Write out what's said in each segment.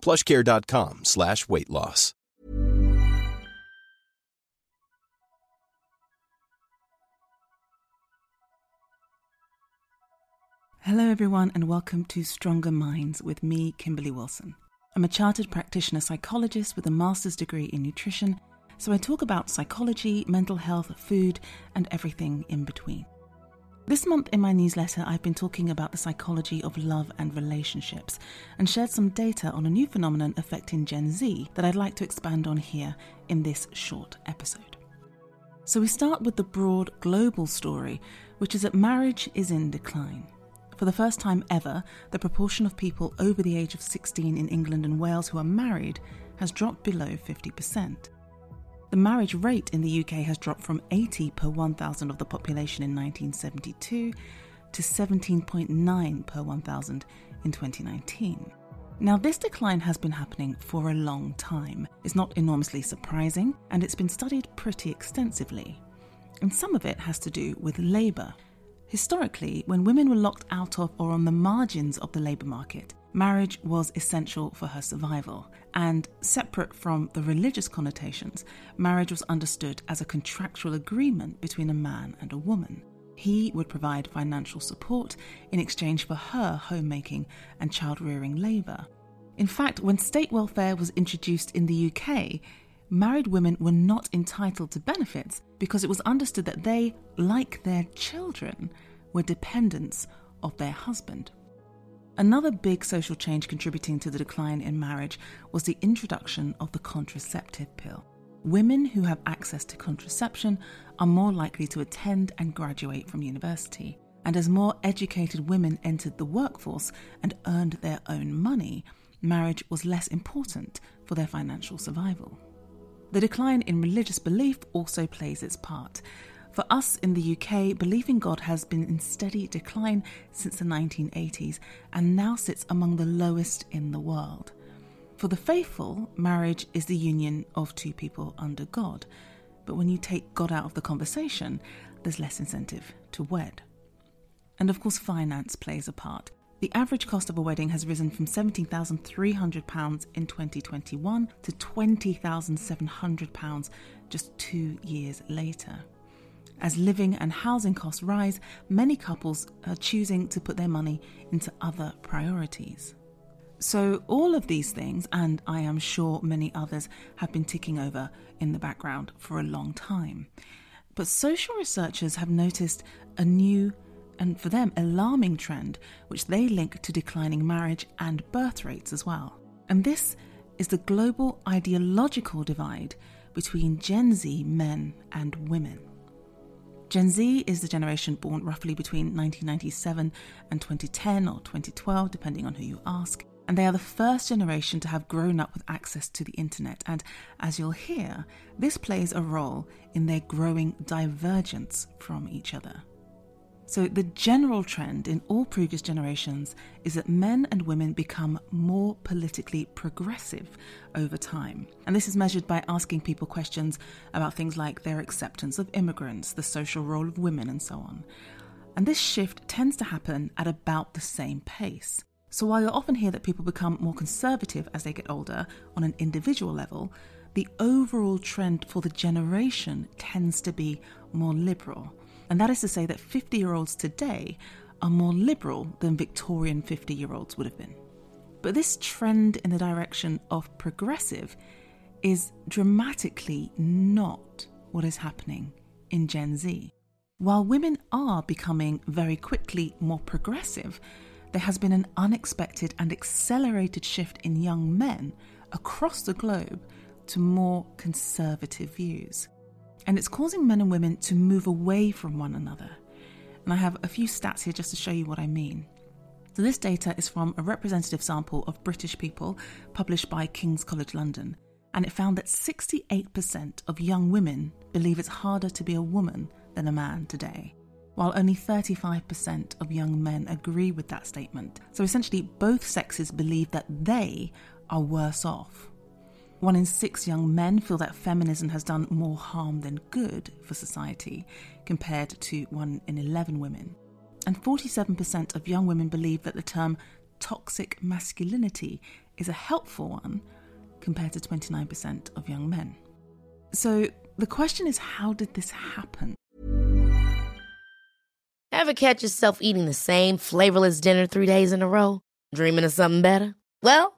plushcare.com slash weight loss. Hello, everyone, and welcome to Stronger Minds with me, Kimberly Wilson. I'm a chartered practitioner psychologist with a master's degree in nutrition, so I talk about psychology, mental health, food, and everything in between. This month in my newsletter, I've been talking about the psychology of love and relationships and shared some data on a new phenomenon affecting Gen Z that I'd like to expand on here in this short episode. So we start with the broad global story, which is that marriage is in decline. For the first time ever, the proportion of people over the age of 16 in England and Wales who are married has dropped below 50%. The marriage rate in the UK has dropped from 80 per 1,000 of the population in 1972 to 17.9 per 1,000 in 2019. Now, this decline has been happening for a long time. It's not enormously surprising, and it's been studied pretty extensively. And some of it has to do with labour. Historically, when women were locked out of or on the margins of the labour market, marriage was essential for her survival. And separate from the religious connotations, marriage was understood as a contractual agreement between a man and a woman. He would provide financial support in exchange for her homemaking and child rearing labour. In fact, when state welfare was introduced in the UK, married women were not entitled to benefits because it was understood that they, like their children, were dependents of their husband. Another big social change contributing to the decline in marriage was the introduction of the contraceptive pill. Women who have access to contraception are more likely to attend and graduate from university. And as more educated women entered the workforce and earned their own money, marriage was less important for their financial survival. The decline in religious belief also plays its part. For us in the UK, belief in God has been in steady decline since the 1980s and now sits among the lowest in the world. For the faithful, marriage is the union of two people under God. But when you take God out of the conversation, there's less incentive to wed. And of course, finance plays a part. The average cost of a wedding has risen from £17,300 in 2021 to £20,700 just two years later. As living and housing costs rise, many couples are choosing to put their money into other priorities. So, all of these things, and I am sure many others, have been ticking over in the background for a long time. But social researchers have noticed a new and for them alarming trend, which they link to declining marriage and birth rates as well. And this is the global ideological divide between Gen Z men and women. Gen Z is the generation born roughly between 1997 and 2010 or 2012, depending on who you ask. And they are the first generation to have grown up with access to the internet. And as you'll hear, this plays a role in their growing divergence from each other. So, the general trend in all previous generations is that men and women become more politically progressive over time. And this is measured by asking people questions about things like their acceptance of immigrants, the social role of women, and so on. And this shift tends to happen at about the same pace. So, while you'll often hear that people become more conservative as they get older on an individual level, the overall trend for the generation tends to be more liberal. And that is to say that 50 year olds today are more liberal than Victorian 50 year olds would have been. But this trend in the direction of progressive is dramatically not what is happening in Gen Z. While women are becoming very quickly more progressive, there has been an unexpected and accelerated shift in young men across the globe to more conservative views. And it's causing men and women to move away from one another. And I have a few stats here just to show you what I mean. So, this data is from a representative sample of British people published by King's College London. And it found that 68% of young women believe it's harder to be a woman than a man today while only 35% of young men agree with that statement. So essentially, both sexes believe that they are worse off. One in six young men feel that feminism has done more harm than good for society, compared to one in 11 women. And 47% of young women believe that the term toxic masculinity is a helpful one, compared to 29% of young men. So the question is how did this happen? Ever catch yourself eating the same flavorless dinner three days in a row? Dreaming of something better? Well,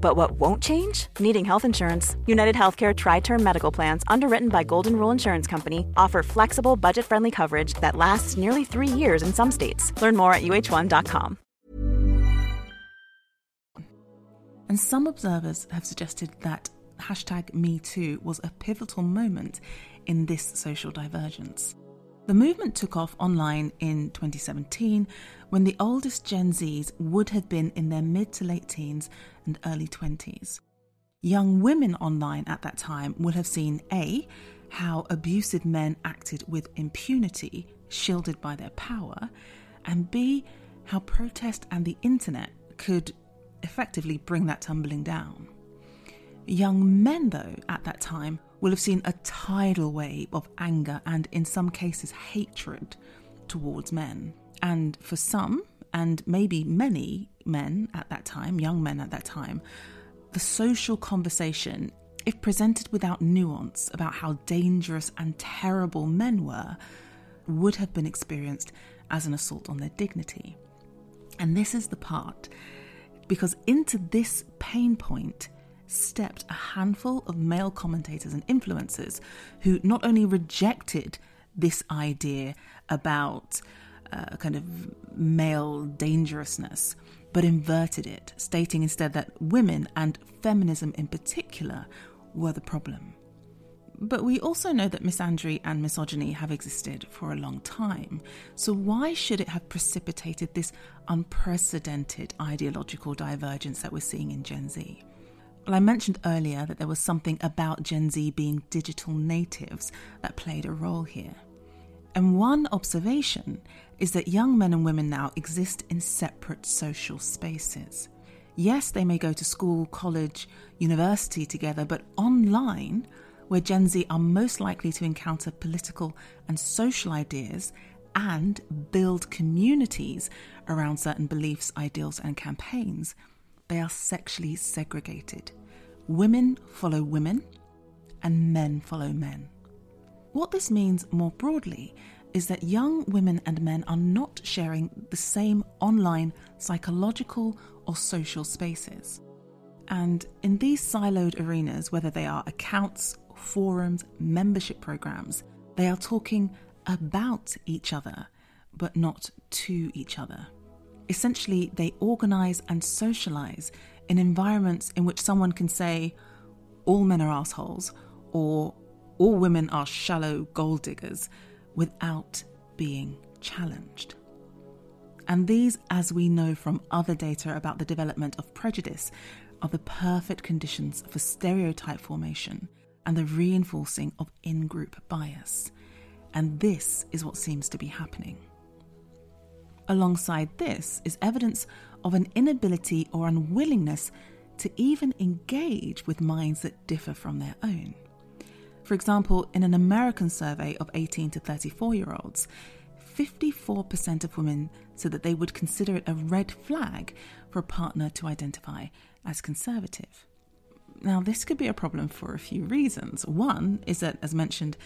But what won't change? Needing health insurance. United Healthcare TriTerm Medical Plans, underwritten by Golden Rule Insurance Company, offer flexible, budget friendly coverage that lasts nearly three years in some states. Learn more at uhone.com. And some observers have suggested that hashtag MeToo was a pivotal moment in this social divergence. The movement took off online in 2017 when the oldest Gen Zs would have been in their mid to late teens and early 20s. Young women online at that time would have seen A, how abusive men acted with impunity, shielded by their power, and B, how protest and the internet could effectively bring that tumbling down. Young men, though, at that time will have seen a tidal wave of anger and, in some cases, hatred towards men. And for some, and maybe many men at that time, young men at that time, the social conversation, if presented without nuance about how dangerous and terrible men were, would have been experienced as an assault on their dignity. And this is the part, because into this pain point, stepped a handful of male commentators and influencers who not only rejected this idea about uh, kind of male dangerousness, but inverted it, stating instead that women and feminism in particular were the problem. But we also know that misandry and misogyny have existed for a long time. So, why should it have precipitated this unprecedented ideological divergence that we're seeing in Gen Z? Well, I mentioned earlier that there was something about Gen Z being digital natives that played a role here. And one observation is that young men and women now exist in separate social spaces. Yes, they may go to school, college, university together, but online, where Gen Z are most likely to encounter political and social ideas and build communities around certain beliefs, ideals, and campaigns, they are sexually segregated. Women follow women, and men follow men. What this means more broadly is that young women and men are not sharing the same online psychological or social spaces. And in these siloed arenas, whether they are accounts, forums, membership programs, they are talking about each other, but not to each other. Essentially, they organize and socialize in environments in which someone can say, all men are assholes, or all women are shallow gold diggers without being challenged. And these, as we know from other data about the development of prejudice, are the perfect conditions for stereotype formation and the reinforcing of in group bias. And this is what seems to be happening. Alongside this is evidence of an inability or unwillingness to even engage with minds that differ from their own. For example, in an American survey of 18 to 34 year olds, 54% of women said that they would consider it a red flag for a partner to identify as conservative. Now, this could be a problem for a few reasons. One is that, as mentioned,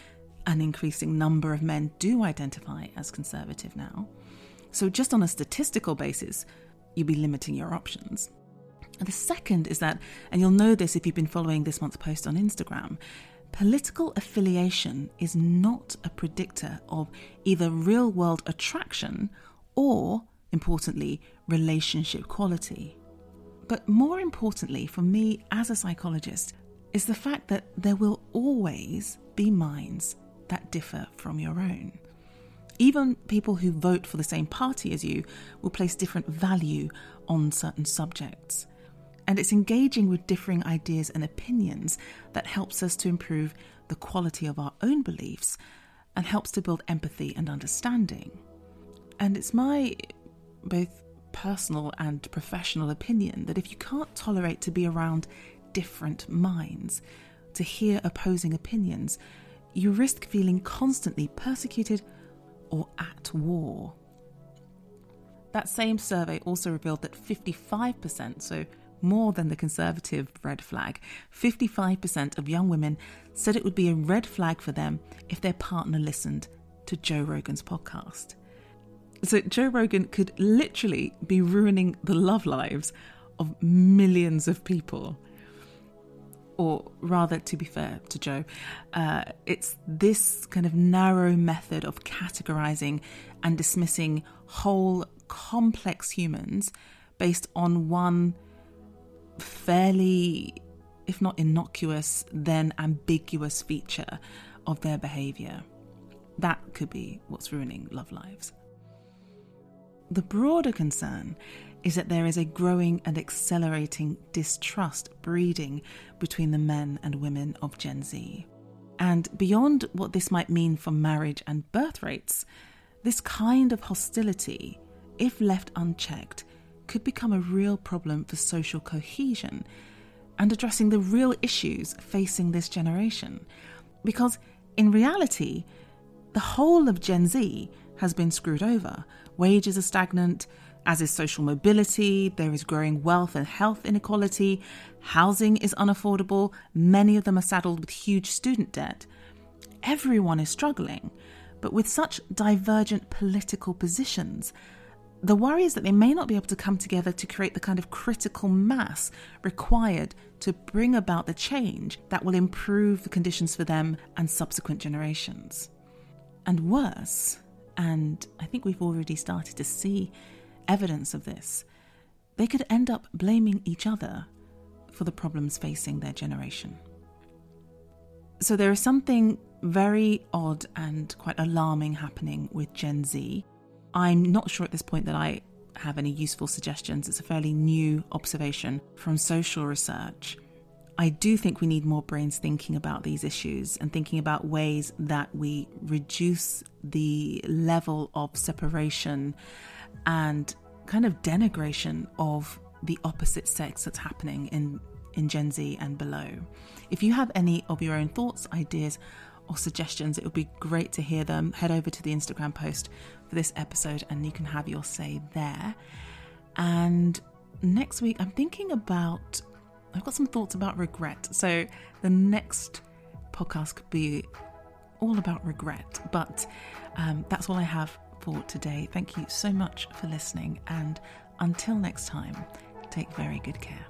an increasing number of men do identify as conservative now. So, just on a statistical basis, you'd be limiting your options. And the second is that, and you'll know this if you've been following this month's post on Instagram, political affiliation is not a predictor of either real world attraction or, importantly, relationship quality. But more importantly, for me as a psychologist, is the fact that there will always be minds that differ from your own. Even people who vote for the same party as you will place different value on certain subjects. And it's engaging with differing ideas and opinions that helps us to improve the quality of our own beliefs and helps to build empathy and understanding. And it's my both personal and professional opinion that if you can't tolerate to be around different minds, to hear opposing opinions, you risk feeling constantly persecuted or at war. That same survey also revealed that 55%, so more than the conservative red flag, 55% of young women said it would be a red flag for them if their partner listened to Joe Rogan's podcast. So, Joe Rogan could literally be ruining the love lives of millions of people. Or rather, to be fair to Joe, uh, it's this kind of narrow method of categorizing and dismissing whole complex humans based on one fairly, if not innocuous, then ambiguous feature of their behavior. That could be what's ruining love lives. The broader concern is that there is a growing and accelerating distrust breeding between the men and women of Gen Z. And beyond what this might mean for marriage and birth rates, this kind of hostility, if left unchecked, could become a real problem for social cohesion and addressing the real issues facing this generation. Because in reality, the whole of Gen Z has been screwed over. Wages are stagnant, as is social mobility, there is growing wealth and health inequality, housing is unaffordable, many of them are saddled with huge student debt. Everyone is struggling, but with such divergent political positions, the worry is that they may not be able to come together to create the kind of critical mass required to bring about the change that will improve the conditions for them and subsequent generations. And worse, and I think we've already started to see evidence of this, they could end up blaming each other for the problems facing their generation. So there is something very odd and quite alarming happening with Gen Z I'm not sure at this point that I have any useful suggestions. It's a fairly new observation from social research. I do think we need more brains thinking about these issues and thinking about ways that we reduce the level of separation and kind of denigration of the opposite sex that's happening in, in Gen Z and below. If you have any of your own thoughts, ideas, or suggestions, it would be great to hear them. Head over to the Instagram post for this episode and you can have your say there. And next week, I'm thinking about, I've got some thoughts about regret. So the next podcast could be all about regret, but um, that's all I have for today. Thank you so much for listening. And until next time, take very good care.